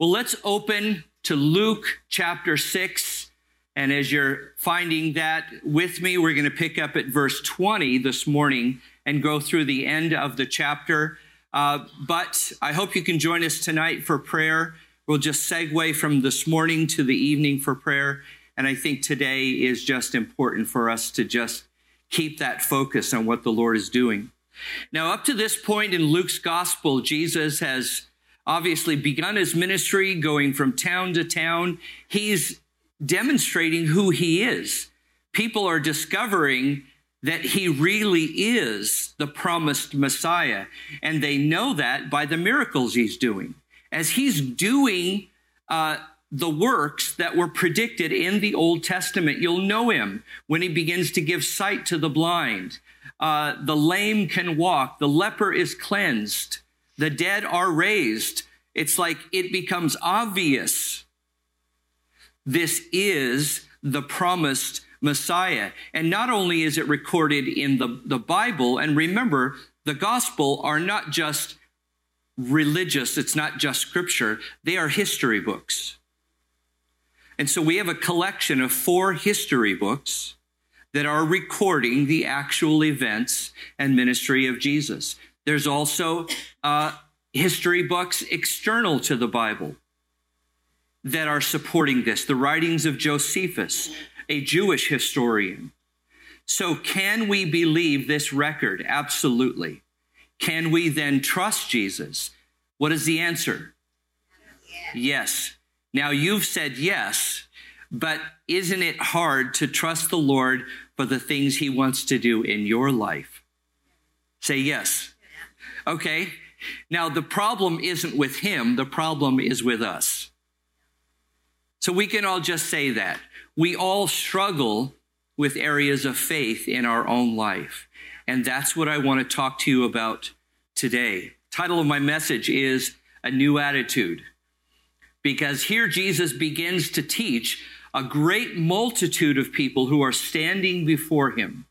Well, let's open to Luke chapter 6. And as you're finding that with me, we're going to pick up at verse 20 this morning and go through the end of the chapter. Uh, but I hope you can join us tonight for prayer. We'll just segue from this morning to the evening for prayer. And I think today is just important for us to just keep that focus on what the Lord is doing. Now, up to this point in Luke's gospel, Jesus has obviously begun his ministry going from town to town. He's demonstrating who he is. People are discovering that he really is the promised Messiah. And they know that by the miracles he's doing. As he's doing uh, the works that were predicted in the Old Testament, you'll know him when he begins to give sight to the blind. Uh, the lame can walk, the leper is cleansed, the dead are raised. It's like it becomes obvious. This is the promised Messiah. And not only is it recorded in the, the Bible, and remember, the gospel are not just religious, it's not just scripture, they are history books. And so we have a collection of four history books that are recording the actual events and ministry of Jesus. There's also uh, history books external to the Bible that are supporting this, the writings of Josephus, a Jewish historian. So, can we believe this record? Absolutely. Can we then trust Jesus? What is the answer? Yes. yes. Now, you've said yes, but isn't it hard to trust the Lord for the things He wants to do in your life? Say yes. Okay. Now, the problem isn't with Him, the problem is with us. So we can all just say that we all struggle with areas of faith in our own life. And that's what I want to talk to you about today. Title of my message is A New Attitude. Because here Jesus begins to teach a great multitude of people who are standing before him.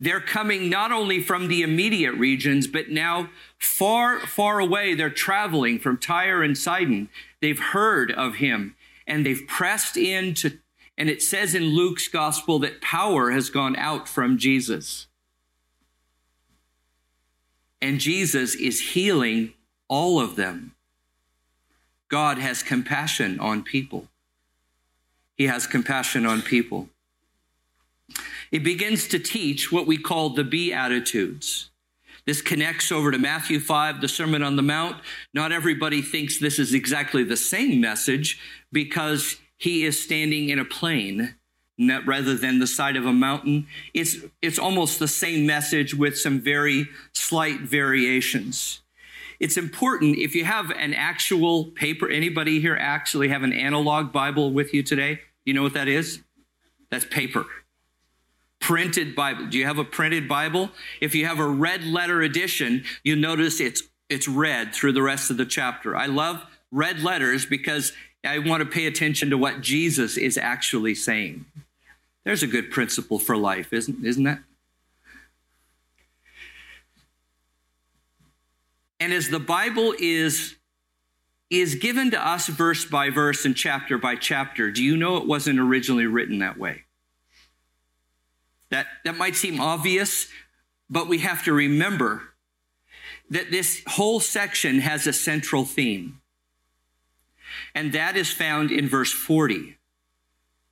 They're coming not only from the immediate regions, but now far, far away. They're traveling from Tyre and Sidon. They've heard of him and they've pressed in to and it says in Luke's gospel that power has gone out from Jesus. And Jesus is healing all of them. God has compassion on people. He has compassion on people. He begins to teach what we call the Beatitudes. This connects over to Matthew 5, the Sermon on the Mount. Not everybody thinks this is exactly the same message because he is standing in a plain rather than the side of a mountain. It's, it's almost the same message with some very slight variations. It's important if you have an actual paper, anybody here actually have an analog Bible with you today? You know what that is? That's paper. Printed Bible. Do you have a printed Bible? If you have a red letter edition, you notice it's it's red through the rest of the chapter. I love red letters because I want to pay attention to what Jesus is actually saying. There's a good principle for life, isn't, isn't that? And as the Bible is, is given to us verse by verse and chapter by chapter, do you know it wasn't originally written that way? That, that might seem obvious, but we have to remember that this whole section has a central theme. And that is found in verse 40.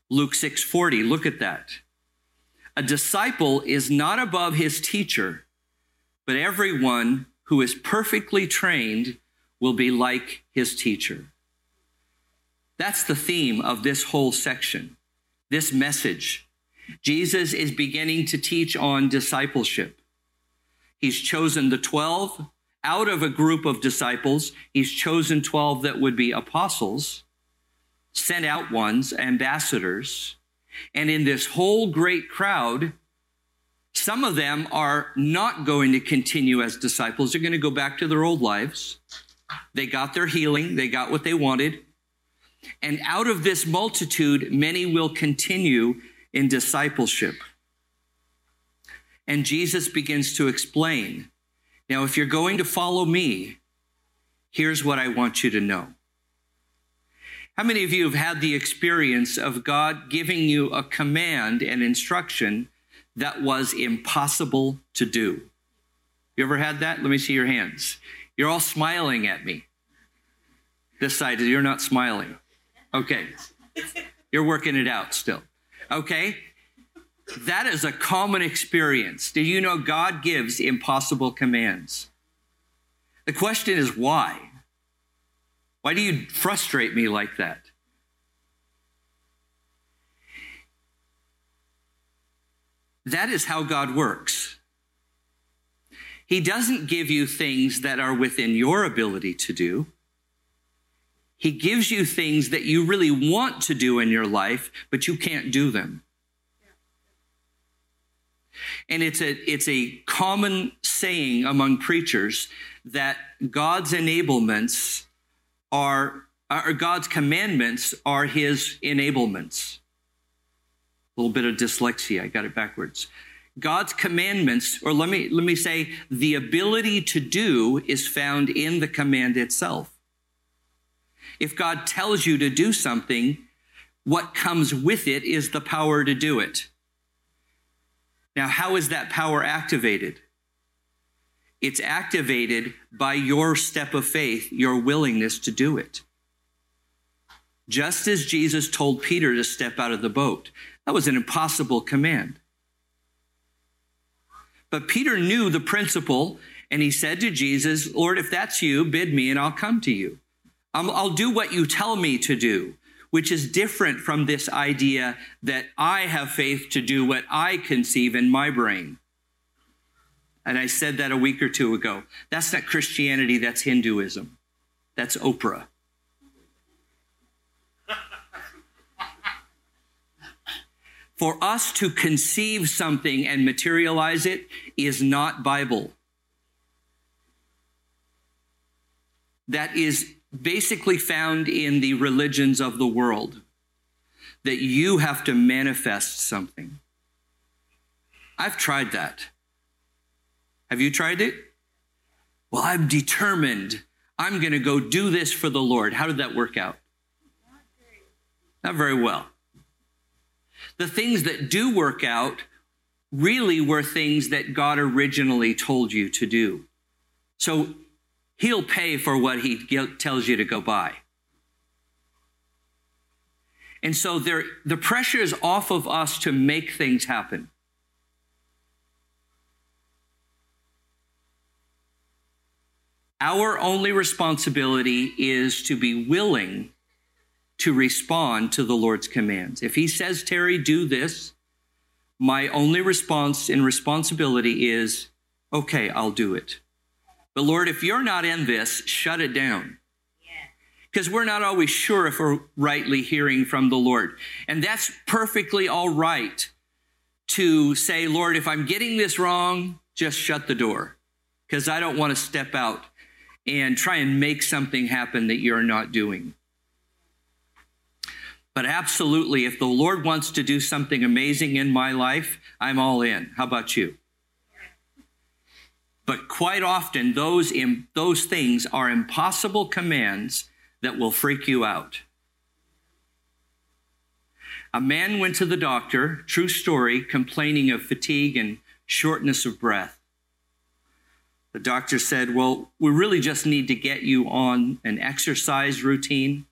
Luke 6:40. Look at that. A disciple is not above his teacher, but everyone who is perfectly trained will be like his teacher. That's the theme of this whole section, this message. Jesus is beginning to teach on discipleship. He's chosen the 12 out of a group of disciples, he's chosen 12 that would be apostles, sent out ones, ambassadors. And in this whole great crowd, some of them are not going to continue as disciples. They're going to go back to their old lives. They got their healing, they got what they wanted. And out of this multitude, many will continue in discipleship. And Jesus begins to explain now, if you're going to follow me, here's what I want you to know How many of you have had the experience of God giving you a command and instruction that was impossible to do? You ever had that? Let me see your hands. You're all smiling at me. This side, you're not smiling. Okay. You're working it out still. Okay. That is a common experience. Do you know God gives impossible commands? The question is why? Why do you frustrate me like that? That is how God works. He doesn't give you things that are within your ability to do. He gives you things that you really want to do in your life, but you can't do them. And it's a, it's a common saying among preachers that God's enablements are, or God's commandments are his enablements. A little bit of dyslexia, I got it backwards. God's commandments, or let me, let me say, the ability to do is found in the command itself. If God tells you to do something, what comes with it is the power to do it. Now, how is that power activated? It's activated by your step of faith, your willingness to do it. Just as Jesus told Peter to step out of the boat, that was an impossible command. But Peter knew the principle, and he said to Jesus, Lord, if that's you, bid me and I'll come to you. Um, I'll do what you tell me to do, which is different from this idea that I have faith to do what I conceive in my brain. And I said that a week or two ago. That's not Christianity, that's Hinduism. That's Oprah. For us to conceive something and materialize it is not Bible. That is basically found in the religions of the world that you have to manifest something. I've tried that. Have you tried it? Well, I'm determined. I'm going to go do this for the Lord. How did that work out? Not very well. The things that do work out really were things that God originally told you to do. So he'll pay for what he tells you to go buy. And so there, the pressure is off of us to make things happen. Our only responsibility is to be willing to respond to the Lord's commands. If He says, Terry, do this, my only response and responsibility is, okay, I'll do it. But Lord, if you're not in this, shut it down. Because we're not always sure if we're rightly hearing from the Lord. And that's perfectly all right to say, Lord, if I'm getting this wrong, just shut the door. Because I don't want to step out and try and make something happen that you're not doing. But absolutely, if the Lord wants to do something amazing in my life, I'm all in. How about you? But quite often, those, those things are impossible commands that will freak you out. A man went to the doctor, true story, complaining of fatigue and shortness of breath. The doctor said, Well, we really just need to get you on an exercise routine.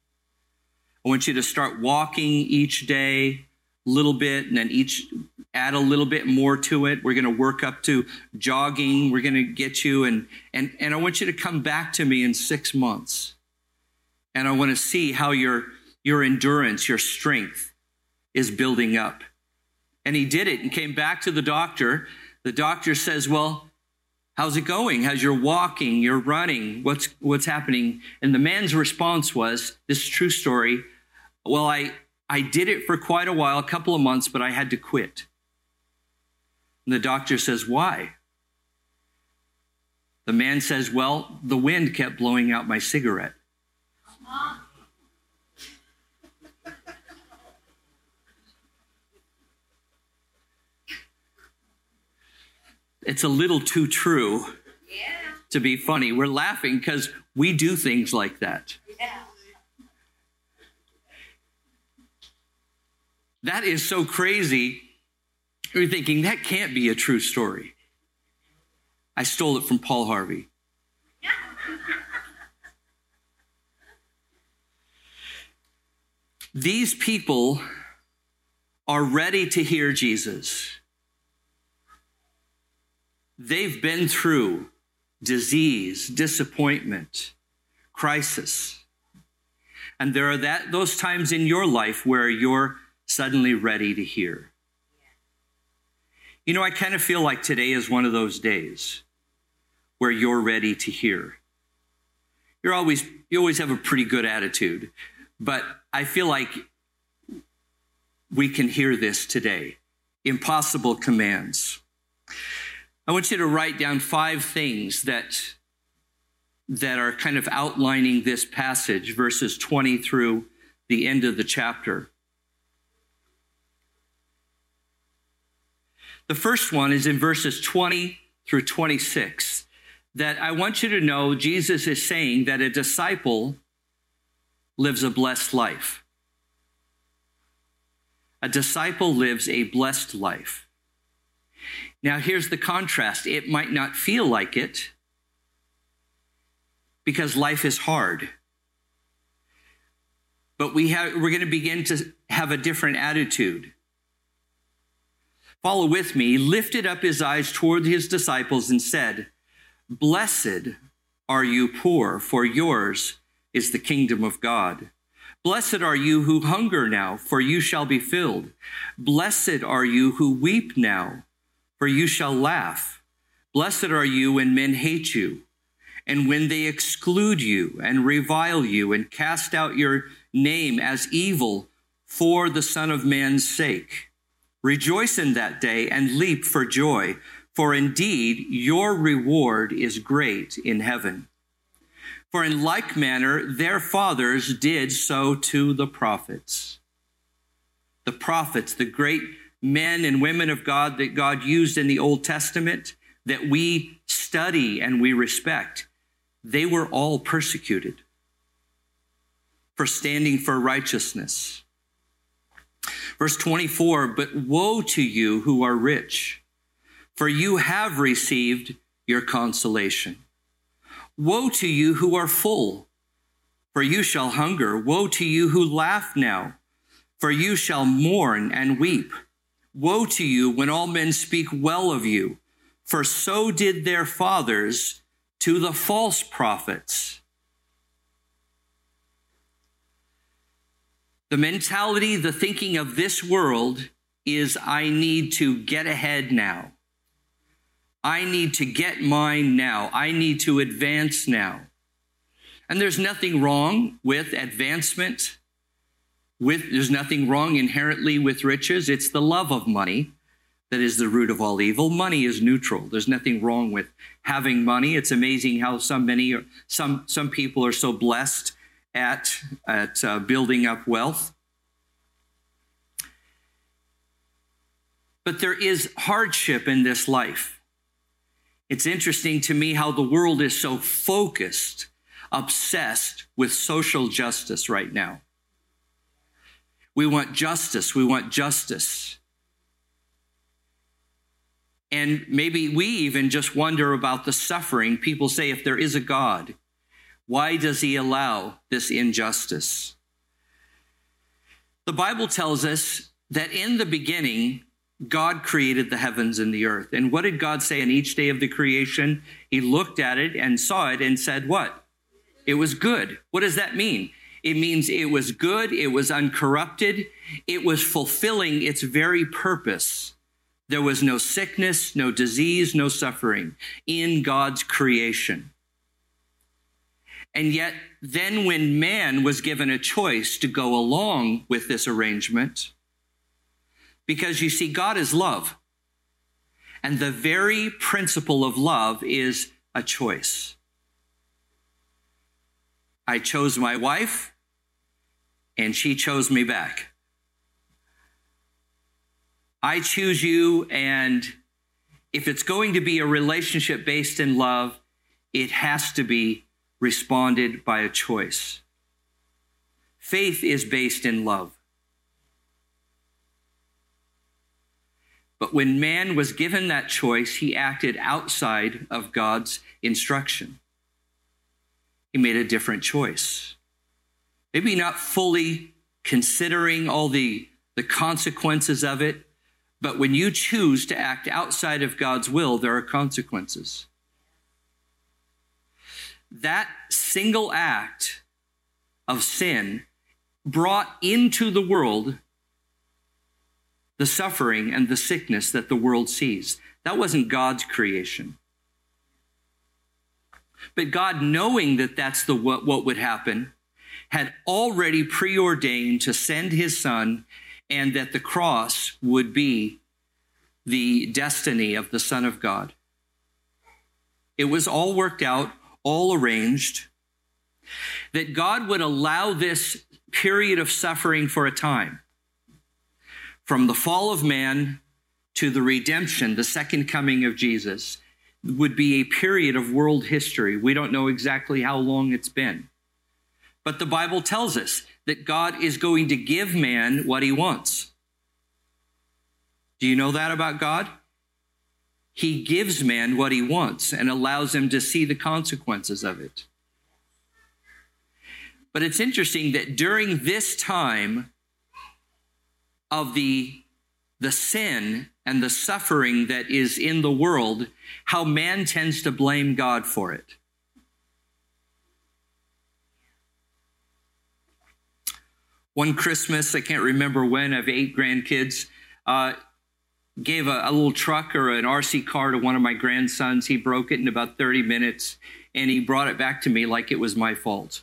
I want you to start walking each day little bit and then each add a little bit more to it. We're going to work up to jogging. We're going to get you and, and, and I want you to come back to me in six months. And I want to see how your, your endurance, your strength is building up. And he did it and came back to the doctor. The doctor says, well, how's it going? How's your walking, your running? What's, what's happening? And the man's response was, this is true story. Well, I, I did it for quite a while, a couple of months, but I had to quit. And the doctor says, Why? The man says, Well, the wind kept blowing out my cigarette. It's a little too true yeah. to be funny. We're laughing because we do things like that. Yeah. Is so crazy. You're thinking, that can't be a true story. I stole it from Paul Harvey. These people are ready to hear Jesus. They've been through disease, disappointment, crisis. And there are that those times in your life where you're suddenly ready to hear. You know, I kind of feel like today is one of those days where you're ready to hear. You're always you always have a pretty good attitude, but I feel like we can hear this today. Impossible commands. I want you to write down five things that that are kind of outlining this passage, verses 20 through the end of the chapter. The first one is in verses 20 through 26 that I want you to know Jesus is saying that a disciple lives a blessed life. A disciple lives a blessed life. Now, here's the contrast it might not feel like it because life is hard. But we have, we're going to begin to have a different attitude. Follow with me. Lifted up his eyes toward his disciples and said, Blessed are you poor, for yours is the kingdom of God. Blessed are you who hunger now, for you shall be filled. Blessed are you who weep now, for you shall laugh. Blessed are you when men hate you and when they exclude you and revile you and cast out your name as evil for the Son of Man's sake. Rejoice in that day and leap for joy, for indeed your reward is great in heaven. For in like manner their fathers did so to the prophets. The prophets, the great men and women of God that God used in the Old Testament, that we study and we respect they were all persecuted for standing for righteousness. Verse 24, but woe to you who are rich, for you have received your consolation. Woe to you who are full, for you shall hunger. Woe to you who laugh now, for you shall mourn and weep. Woe to you when all men speak well of you, for so did their fathers to the false prophets. The mentality, the thinking of this world is I need to get ahead now. I need to get mine now. I need to advance now. And there's nothing wrong with advancement. With, there's nothing wrong inherently with riches. It's the love of money that is the root of all evil. Money is neutral. There's nothing wrong with having money. It's amazing how some many some some people are so blessed at at uh, building up wealth. But there is hardship in this life. It's interesting to me how the world is so focused, obsessed with social justice right now. We want justice. We want justice. And maybe we even just wonder about the suffering. People say, if there is a God, why does he allow this injustice? The Bible tells us that in the beginning, God created the heavens and the earth. And what did God say in each day of the creation? He looked at it and saw it and said, What? It was good. What does that mean? It means it was good, it was uncorrupted, it was fulfilling its very purpose. There was no sickness, no disease, no suffering in God's creation. And yet, then when man was given a choice to go along with this arrangement, because you see, God is love. And the very principle of love is a choice. I chose my wife, and she chose me back. I choose you, and if it's going to be a relationship based in love, it has to be responded by a choice. Faith is based in love. But when man was given that choice, he acted outside of God's instruction. He made a different choice. Maybe not fully considering all the, the consequences of it, but when you choose to act outside of God's will, there are consequences. That single act of sin brought into the world the suffering and the sickness that the world sees. That wasn't God's creation. But God, knowing that that's the what, what would happen, had already preordained to send his son and that the cross would be the destiny of the Son of God. It was all worked out, all arranged, that God would allow this period of suffering for a time. From the fall of man to the redemption, the second coming of Jesus, would be a period of world history. We don't know exactly how long it's been. But the Bible tells us that God is going to give man what he wants. Do you know that about God? He gives man what he wants and allows him to see the consequences of it. But it's interesting that during this time of the, the sin and the suffering that is in the world, how man tends to blame God for it. One Christmas, I can't remember when, I have eight grandkids, uh, gave a, a little truck or an RC car to one of my grandsons. He broke it in about 30 minutes and he brought it back to me like it was my fault.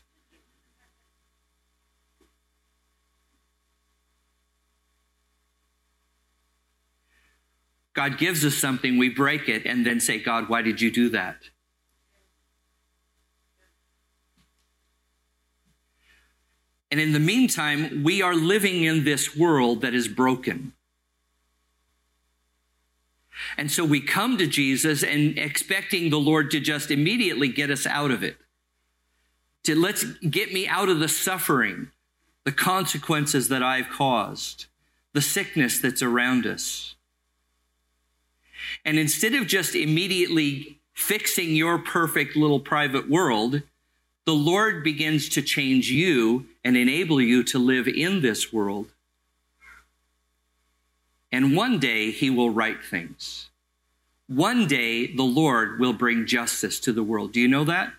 God gives us something, we break it, and then say, God, why did you do that? And in the meantime, we are living in this world that is broken. And so we come to Jesus and expecting the Lord to just immediately get us out of it. To let's get me out of the suffering, the consequences that I've caused, the sickness that's around us. And instead of just immediately fixing your perfect little private world, the Lord begins to change you and enable you to live in this world. And one day he will right things. One day the Lord will bring justice to the world. Do you know that?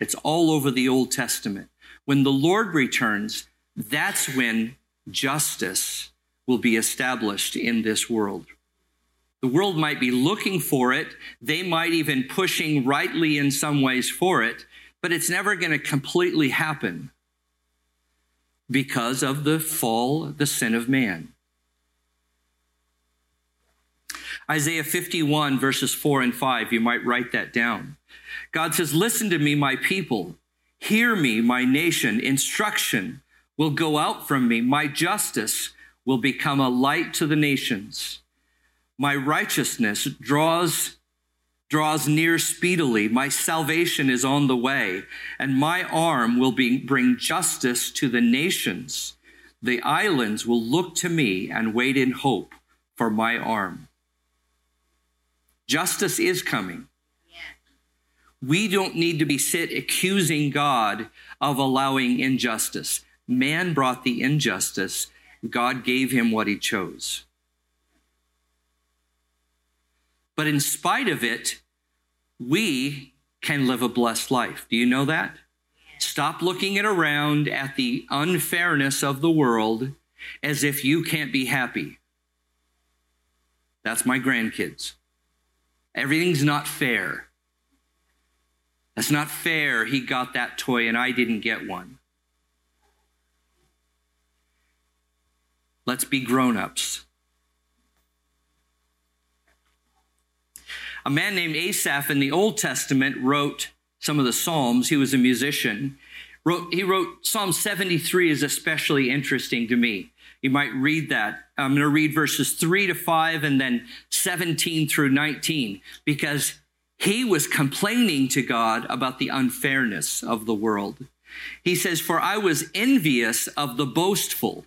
It's all over the Old Testament. When the Lord returns, that's when justice will be established in this world. The world might be looking for it. They might even pushing rightly in some ways for it, but it's never going to completely happen because of the fall, the sin of man. Isaiah 51, verses 4 and 5, you might write that down. God says, Listen to me, my people. Hear me, my nation. Instruction will go out from me. My justice will become a light to the nations. My righteousness draws draws near speedily. My salvation is on the way, and my arm will be, bring justice to the nations. The islands will look to me and wait in hope for my arm. Justice is coming. We don't need to be sit accusing God of allowing injustice. Man brought the injustice. God gave him what he chose. But in spite of it, we can live a blessed life. Do you know that? Stop looking it around at the unfairness of the world as if you can't be happy. That's my grandkids. Everything's not fair. That's not fair. He got that toy and I didn't get one. Let's be grown ups. A man named Asaph in the Old Testament wrote some of the Psalms. He was a musician. Wrote, he wrote Psalm 73 is especially interesting to me. You might read that. I'm going to read verses 3 to 5 and then 17 through 19 because he was complaining to God about the unfairness of the world. He says, For I was envious of the boastful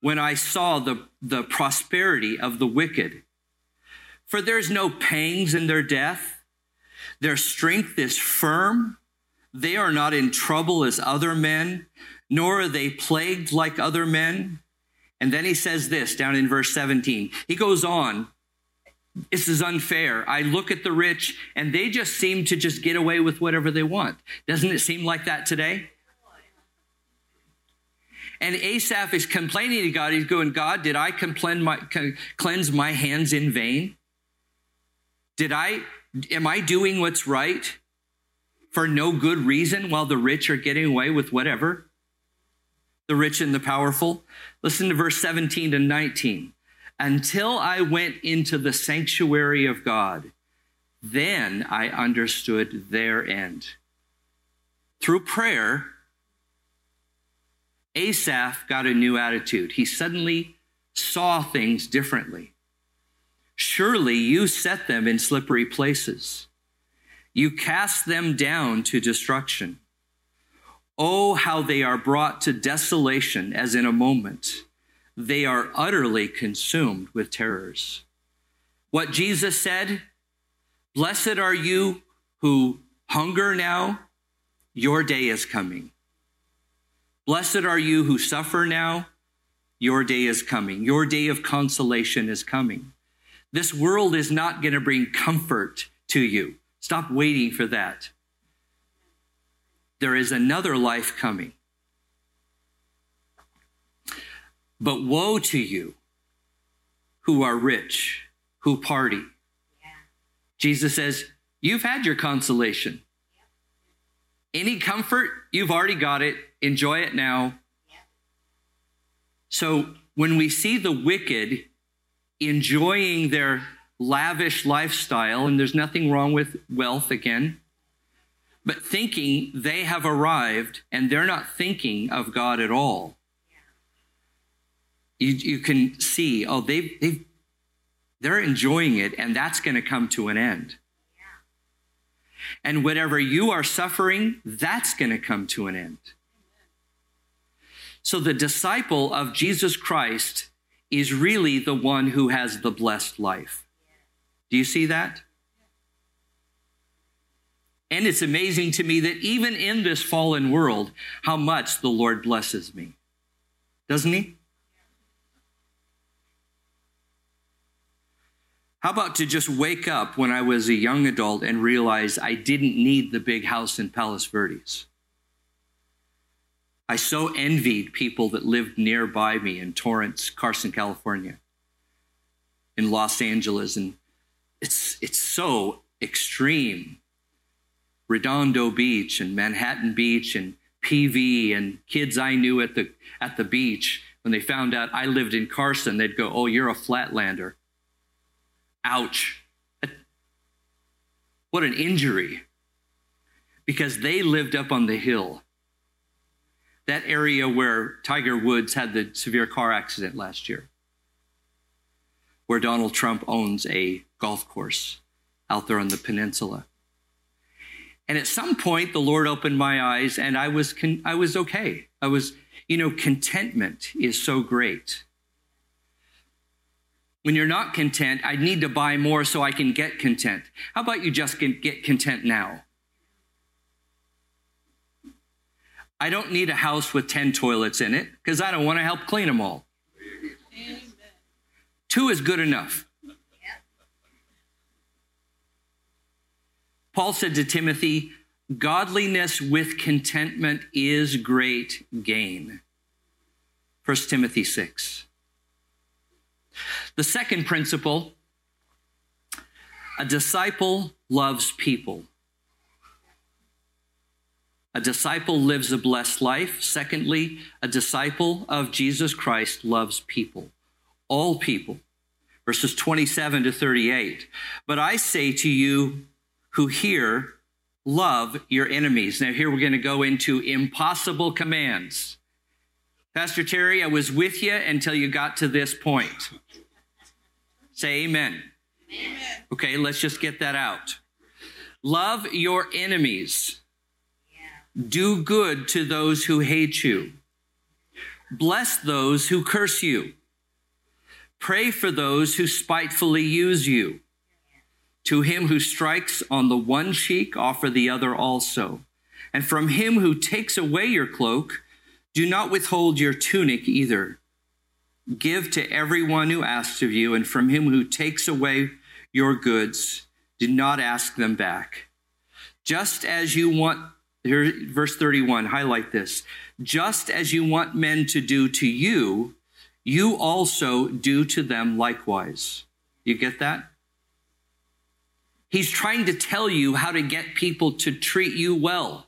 when I saw the, the prosperity of the wicked. For there's no pangs in their death. Their strength is firm. They are not in trouble as other men, nor are they plagued like other men. And then he says this down in verse 17. He goes on, this is unfair. I look at the rich and they just seem to just get away with whatever they want. Doesn't it seem like that today? And Asaph is complaining to God. He's going, God, did I my, cleanse my hands in vain? Did I, am I doing what's right for no good reason while the rich are getting away with whatever? The rich and the powerful. Listen to verse 17 to 19. Until I went into the sanctuary of God, then I understood their end. Through prayer, Asaph got a new attitude. He suddenly saw things differently. Surely you set them in slippery places. You cast them down to destruction. Oh, how they are brought to desolation as in a moment. They are utterly consumed with terrors. What Jesus said, Blessed are you who hunger now, your day is coming. Blessed are you who suffer now, your day is coming. Your day of consolation is coming. This world is not going to bring comfort to you. Stop waiting for that. There is another life coming. But woe to you who are rich, who party. Yeah. Jesus says, You've had your consolation. Any comfort, you've already got it. Enjoy it now. So when we see the wicked enjoying their lavish lifestyle, and there's nothing wrong with wealth again, but thinking they have arrived and they're not thinking of God at all. You, you can see, oh, they've, they've, they're enjoying it, and that's going to come to an end. And whatever you are suffering, that's going to come to an end. So the disciple of Jesus Christ is really the one who has the blessed life. Do you see that? And it's amazing to me that even in this fallen world, how much the Lord blesses me. Doesn't He? How about to just wake up when I was a young adult and realize I didn't need the big house in Palos Verdes? I so envied people that lived nearby me in Torrance, Carson, California, in Los Angeles, and it's it's so extreme. Redondo Beach and Manhattan Beach and PV and kids I knew at the at the beach when they found out I lived in Carson, they'd go, "Oh, you're a flatlander." Ouch. What an injury. Because they lived up on the hill that area where Tiger Woods had the severe car accident last year, where Donald Trump owns a golf course out there on the peninsula. And at some point, the Lord opened my eyes, and I was con- I was okay. I was, you know, contentment is so great. When you're not content, I need to buy more so I can get content. How about you just get content now? I don't need a house with 10 toilets in it because I don't want to help clean them all. Amen. Two is good enough. Paul said to Timothy, Godliness with contentment is great gain. 1 Timothy 6. The second principle a disciple loves people. A disciple lives a blessed life. Secondly, a disciple of Jesus Christ loves people, all people. Verses 27 to 38. But I say to you who hear, love your enemies. Now, here we're going to go into impossible commands. Pastor Terry, I was with you until you got to this point. Say amen. amen. Okay, let's just get that out. Love your enemies. Do good to those who hate you. Bless those who curse you. Pray for those who spitefully use you. To him who strikes on the one cheek, offer the other also. And from him who takes away your cloak, do not withhold your tunic either. Give to everyone who asks of you, and from him who takes away your goods, do not ask them back. Just as you want, here, verse 31, highlight this. Just as you want men to do to you, you also do to them likewise. You get that? He's trying to tell you how to get people to treat you well.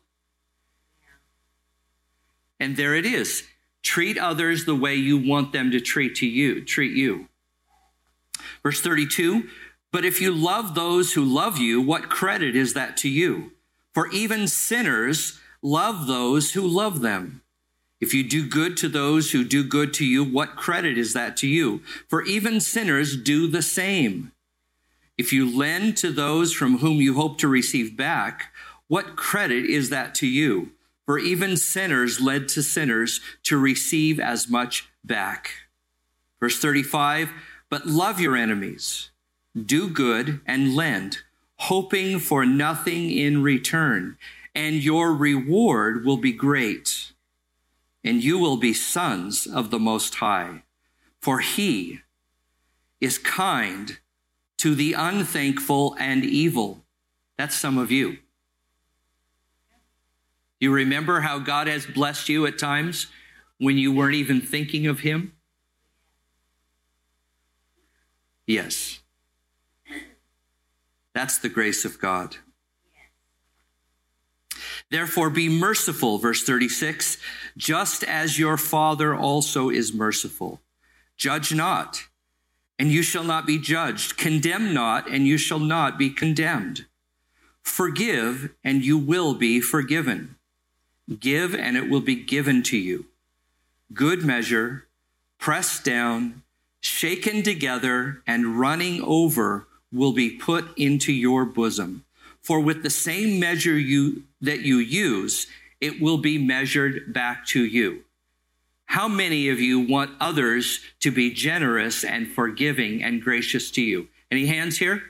And there it is. Treat others the way you want them to treat to you, treat you. Verse 32, but if you love those who love you, what credit is that to you? For even sinners love those who love them. If you do good to those who do good to you, what credit is that to you? For even sinners do the same. If you lend to those from whom you hope to receive back, what credit is that to you? For even sinners led to sinners to receive as much back. Verse 35 But love your enemies, do good, and lend, hoping for nothing in return, and your reward will be great, and you will be sons of the Most High. For he is kind to the unthankful and evil. That's some of you. You remember how God has blessed you at times when you weren't even thinking of Him? Yes. That's the grace of God. Therefore, be merciful, verse 36, just as your Father also is merciful. Judge not, and you shall not be judged. Condemn not, and you shall not be condemned. Forgive, and you will be forgiven. Give, and it will be given to you. Good measure, pressed down, shaken together, and running over will be put into your bosom. For with the same measure you, that you use, it will be measured back to you. How many of you want others to be generous and forgiving and gracious to you? Any hands here?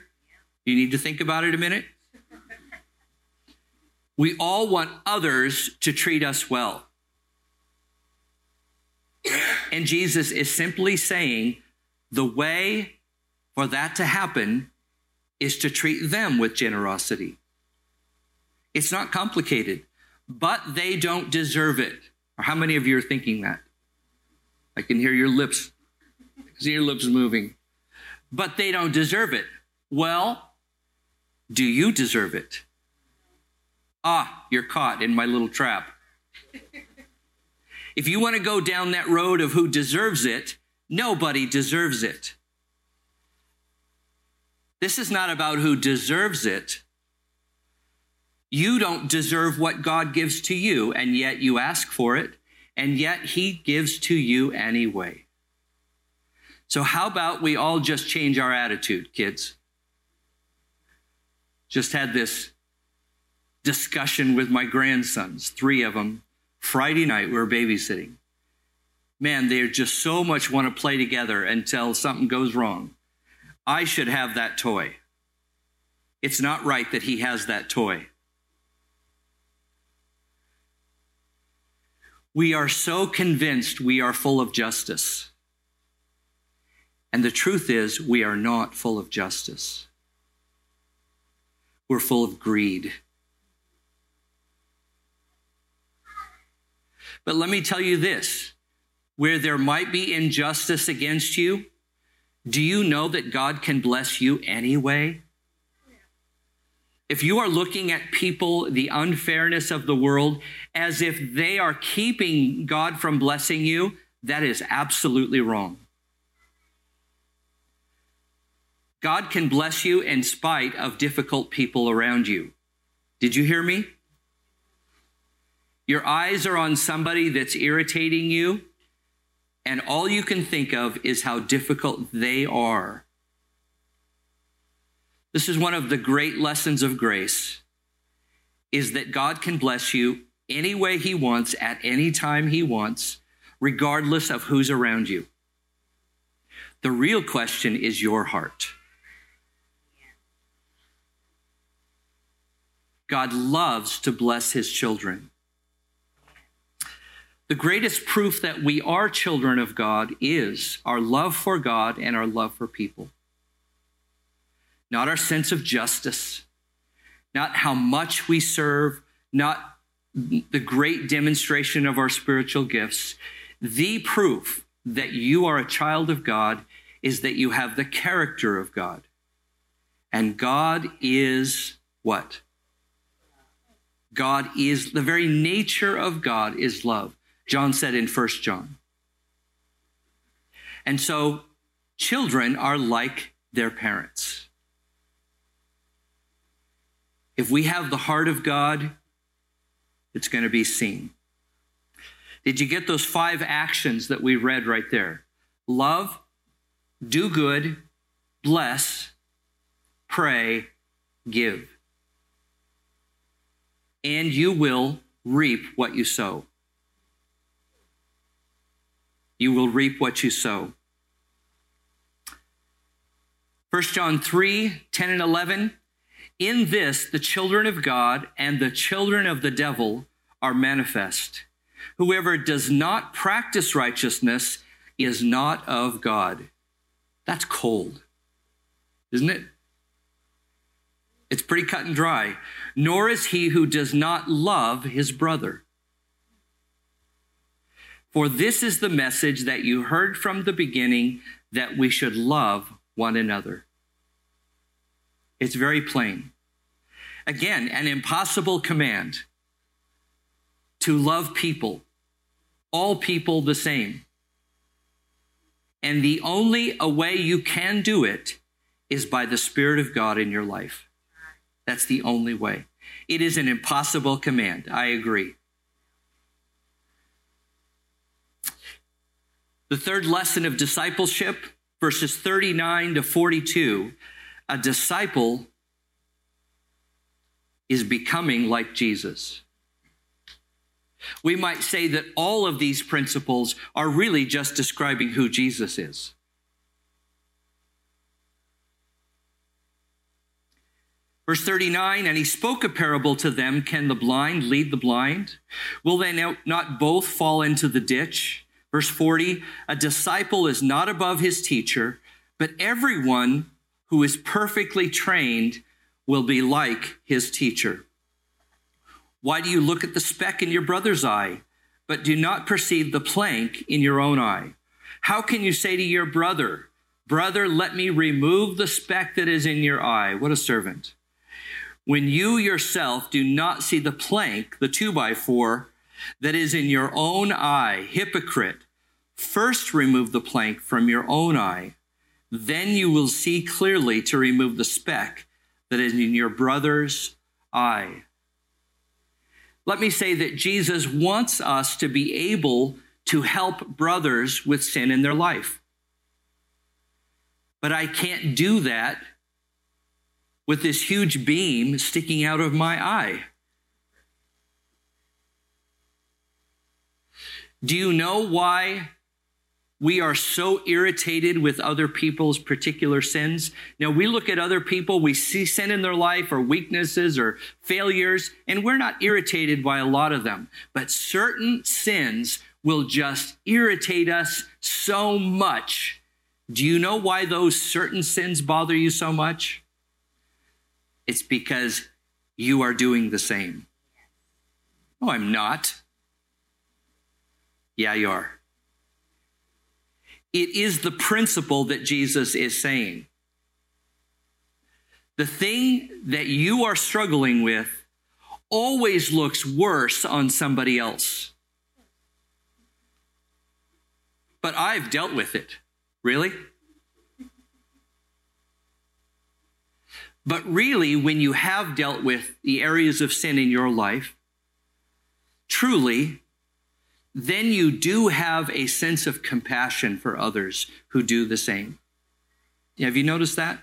You need to think about it a minute. We all want others to treat us well. And Jesus is simply saying the way for that to happen is to treat them with generosity. It's not complicated, but they don't deserve it. Or how many of you are thinking that? I can hear your lips, see your lips moving. But they don't deserve it. Well, do you deserve it? Ah, you're caught in my little trap. if you want to go down that road of who deserves it, nobody deserves it. This is not about who deserves it. You don't deserve what God gives to you, and yet you ask for it, and yet He gives to you anyway. So, how about we all just change our attitude, kids? Just had this discussion with my grandsons, three of them. Friday night, we were babysitting. Man, they just so much want to play together until something goes wrong. I should have that toy. It's not right that he has that toy. We are so convinced we are full of justice. And the truth is, we are not full of justice. We're full of greed. But let me tell you this where there might be injustice against you, do you know that God can bless you anyway? If you are looking at people, the unfairness of the world, as if they are keeping God from blessing you, that is absolutely wrong. God can bless you in spite of difficult people around you. Did you hear me? Your eyes are on somebody that's irritating you, and all you can think of is how difficult they are. This is one of the great lessons of grace is that God can bless you any way he wants at any time he wants regardless of who's around you. The real question is your heart. God loves to bless his children. The greatest proof that we are children of God is our love for God and our love for people. Not our sense of justice, not how much we serve, not the great demonstration of our spiritual gifts. The proof that you are a child of God is that you have the character of God. And God is what? God is, the very nature of God is love. John said in First John. And so children are like their parents. If we have the heart of God, it's going to be seen. Did you get those five actions that we read right there? Love, do good, bless, pray, give. And you will reap what you sow. You will reap what you sow. 1 John 3 10 and 11. In this, the children of God and the children of the devil are manifest. Whoever does not practice righteousness is not of God. That's cold, isn't it? It's pretty cut and dry. Nor is he who does not love his brother. For this is the message that you heard from the beginning that we should love one another. It's very plain. Again, an impossible command to love people, all people the same. And the only way you can do it is by the Spirit of God in your life. That's the only way. It is an impossible command. I agree. The third lesson of discipleship, verses 39 to 42, a disciple is becoming like Jesus. We might say that all of these principles are really just describing who Jesus is. Verse 39, and he spoke a parable to them Can the blind lead the blind? Will they not both fall into the ditch? Verse 40 A disciple is not above his teacher, but everyone who is perfectly trained will be like his teacher. Why do you look at the speck in your brother's eye, but do not perceive the plank in your own eye? How can you say to your brother, Brother, let me remove the speck that is in your eye? What a servant. When you yourself do not see the plank, the two by four, that is in your own eye, hypocrite. First remove the plank from your own eye. Then you will see clearly to remove the speck that is in your brother's eye. Let me say that Jesus wants us to be able to help brothers with sin in their life. But I can't do that with this huge beam sticking out of my eye. Do you know why we are so irritated with other people's particular sins? Now, we look at other people, we see sin in their life or weaknesses or failures, and we're not irritated by a lot of them. But certain sins will just irritate us so much. Do you know why those certain sins bother you so much? It's because you are doing the same. Oh, I'm not. Yeah, you are. It is the principle that Jesus is saying. The thing that you are struggling with always looks worse on somebody else. But I've dealt with it. Really? But really, when you have dealt with the areas of sin in your life, truly, then you do have a sense of compassion for others who do the same. Have you noticed that?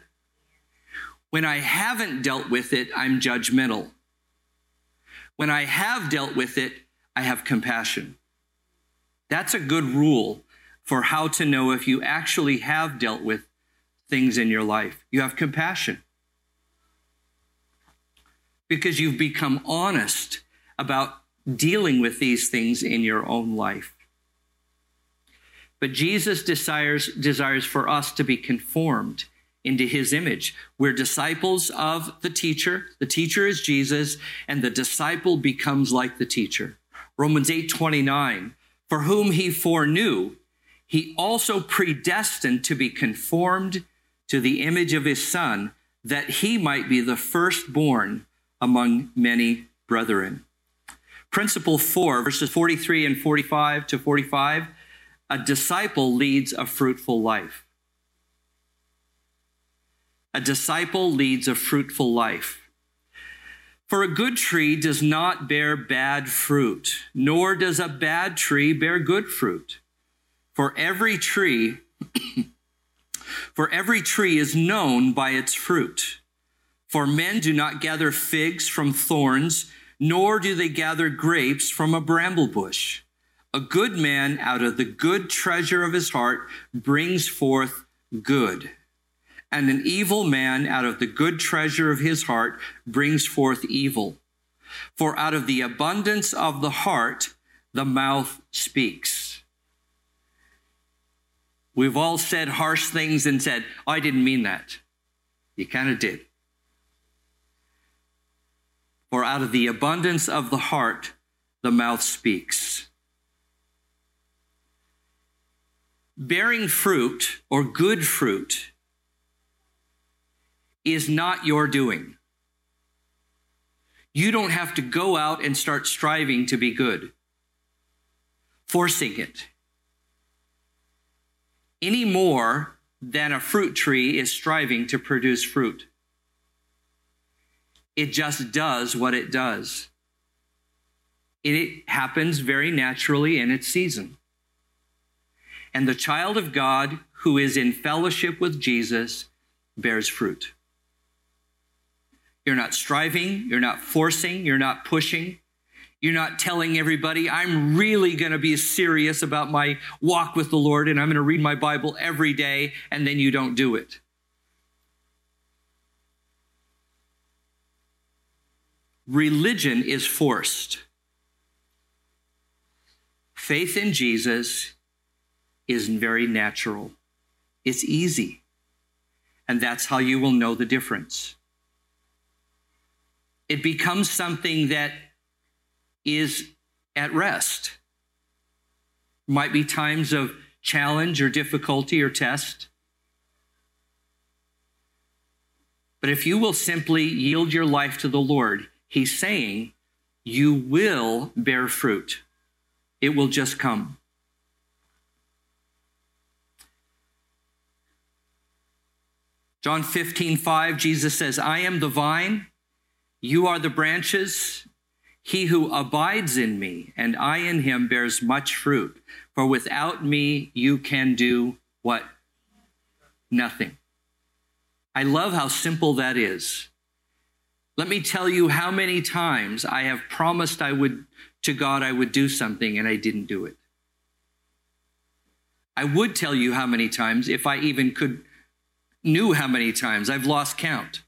When I haven't dealt with it, I'm judgmental. When I have dealt with it, I have compassion. That's a good rule for how to know if you actually have dealt with things in your life. You have compassion because you've become honest about dealing with these things in your own life. But Jesus desires, desires for us to be conformed into his image. We're disciples of the teacher. The teacher is Jesus, and the disciple becomes like the teacher. Romans 8 29, for whom he foreknew, he also predestined to be conformed to the image of his son, that he might be the firstborn among many brethren. Principle four, verses 43 and 45 to 45 a disciple leads a fruitful life. A disciple leads a fruitful life. For a good tree does not bear bad fruit, nor does a bad tree bear good fruit. For every tree, for every tree is known by its fruit. For men do not gather figs from thorns, nor do they gather grapes from a bramble bush. A good man out of the good treasure of his heart brings forth good. And an evil man out of the good treasure of his heart brings forth evil. For out of the abundance of the heart, the mouth speaks. We've all said harsh things and said, I didn't mean that. You kind of did. For out of the abundance of the heart, the mouth speaks. bearing fruit or good fruit is not your doing. You don't have to go out and start striving to be good, forcing it. Any more than a fruit tree is striving to produce fruit. It just does what it does. It happens very naturally in its season. And the child of God who is in fellowship with Jesus bears fruit. You're not striving, you're not forcing, you're not pushing. You're not telling everybody, I'm really going to be serious about my walk with the Lord and I'm going to read my Bible every day, and then you don't do it. Religion is forced. Faith in Jesus is very natural. It's easy. And that's how you will know the difference. It becomes something that is at rest. Might be times of challenge or difficulty or test. But if you will simply yield your life to the Lord, He's saying you will bear fruit. It will just come. John 15, 5, Jesus says, I am the vine, you are the branches. He who abides in me and I in him bears much fruit. For without me, you can do what? Nothing. I love how simple that is. Let me tell you how many times I have promised I would to God I would do something and I didn't do it. I would tell you how many times if I even could knew how many times. I've lost count.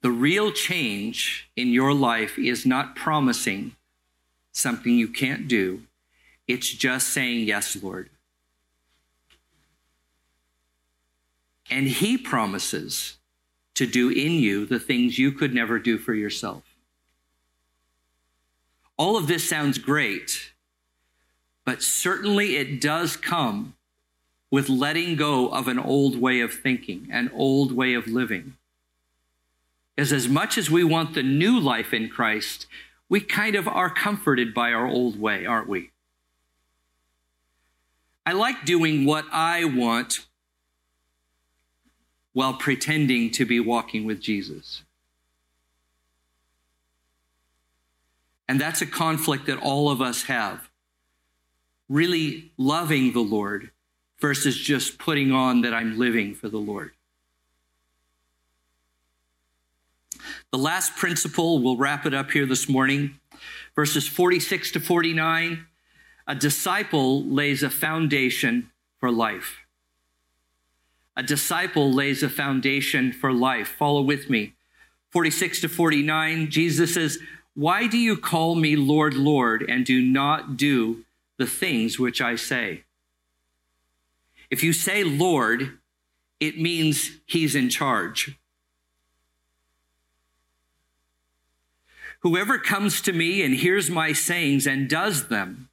The real change in your life is not promising something you can't do. It's just saying, Yes, Lord. And He promises to do in you the things you could never do for yourself. All of this sounds great, but certainly it does come with letting go of an old way of thinking, an old way of living. As as much as we want the new life in Christ, we kind of are comforted by our old way, aren't we? I like doing what I want while pretending to be walking with Jesus. And that's a conflict that all of us have. Really loving the Lord versus just putting on that I'm living for the Lord. The last principle, we'll wrap it up here this morning. Verses 46 to 49 a disciple lays a foundation for life. A disciple lays a foundation for life. Follow with me. 46 to 49, Jesus says, Why do you call me Lord, Lord, and do not do the things which I say? If you say Lord, it means he's in charge. Whoever comes to me and hears my sayings and does them,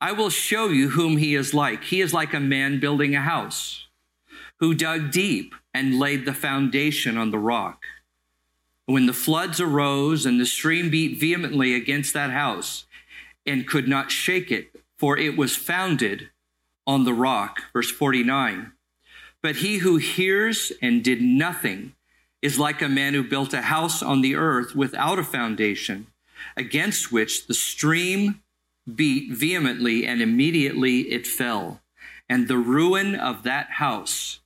I will show you whom he is like. He is like a man building a house who dug deep and laid the foundation on the rock. When the floods arose and the stream beat vehemently against that house and could not shake it, for it was founded on the rock. Verse 49. But he who hears and did nothing is like a man who built a house on the earth without a foundation, against which the stream beat vehemently, and immediately it fell. And the ruin of that house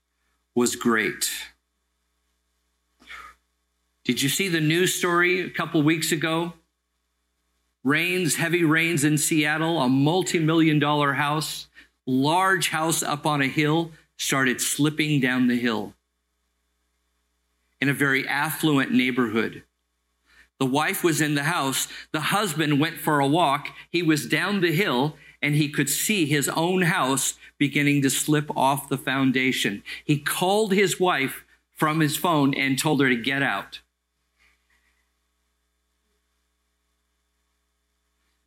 was great. Did you see the news story a couple weeks ago? Rains, heavy rains in Seattle, a multi million dollar house, large house up on a hill, started slipping down the hill in a very affluent neighborhood. The wife was in the house. The husband went for a walk. He was down the hill and he could see his own house beginning to slip off the foundation. He called his wife from his phone and told her to get out.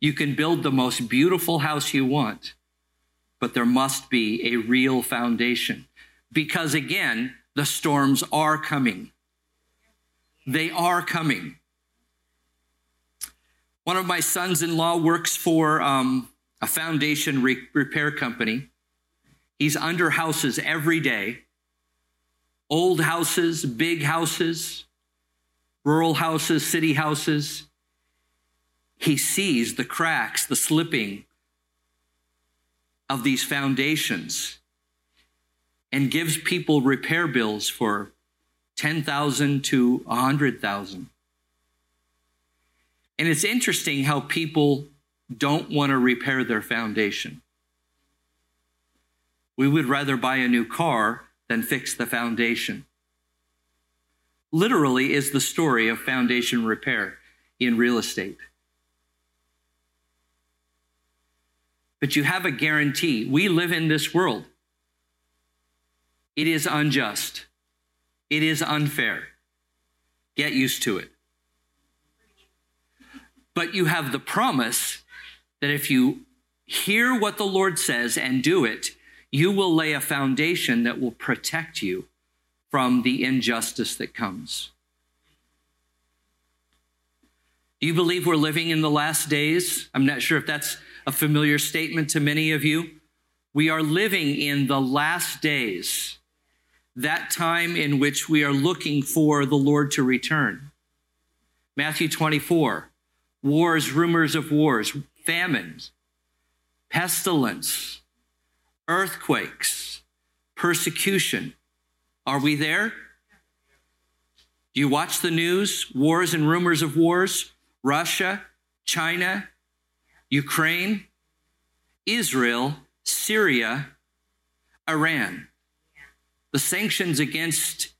You can build the most beautiful house you want, but there must be a real foundation. Because again, the storms are coming. They are coming. One of my sons in law works for um, a foundation re- repair company. He's under houses every day old houses, big houses, rural houses, city houses. He sees the cracks, the slipping of these foundations and gives people repair bills for 10,000 to 100,000. And it's interesting how people don't want to repair their foundation. We would rather buy a new car than fix the foundation. Literally is the story of foundation repair in real estate. But you have a guarantee. We live in this world. It is unjust. It is unfair. Get used to it. But you have the promise that if you hear what the Lord says and do it, you will lay a foundation that will protect you from the injustice that comes. Do you believe we're living in the last days? I'm not sure if that's a familiar statement to many of you. We are living in the last days, that time in which we are looking for the Lord to return. Matthew 24 wars, rumors of wars, famines, pestilence, earthquakes, persecution. Are we there? Do you watch the news? Wars and rumors of wars? Russia, China, Ukraine, Israel, Syria, Iran. The sanctions against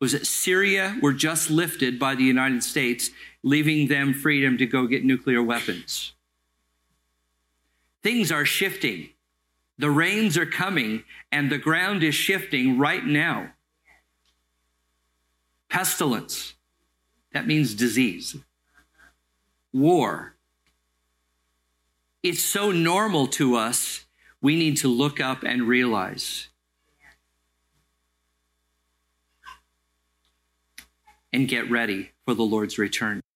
was that Syria were just lifted by the United States, leaving them freedom to go get nuclear weapons. Things are shifting. The rains are coming, and the ground is shifting right now. Pestilence, that means disease. War. It's so normal to us, we need to look up and realize and get ready for the Lord's return.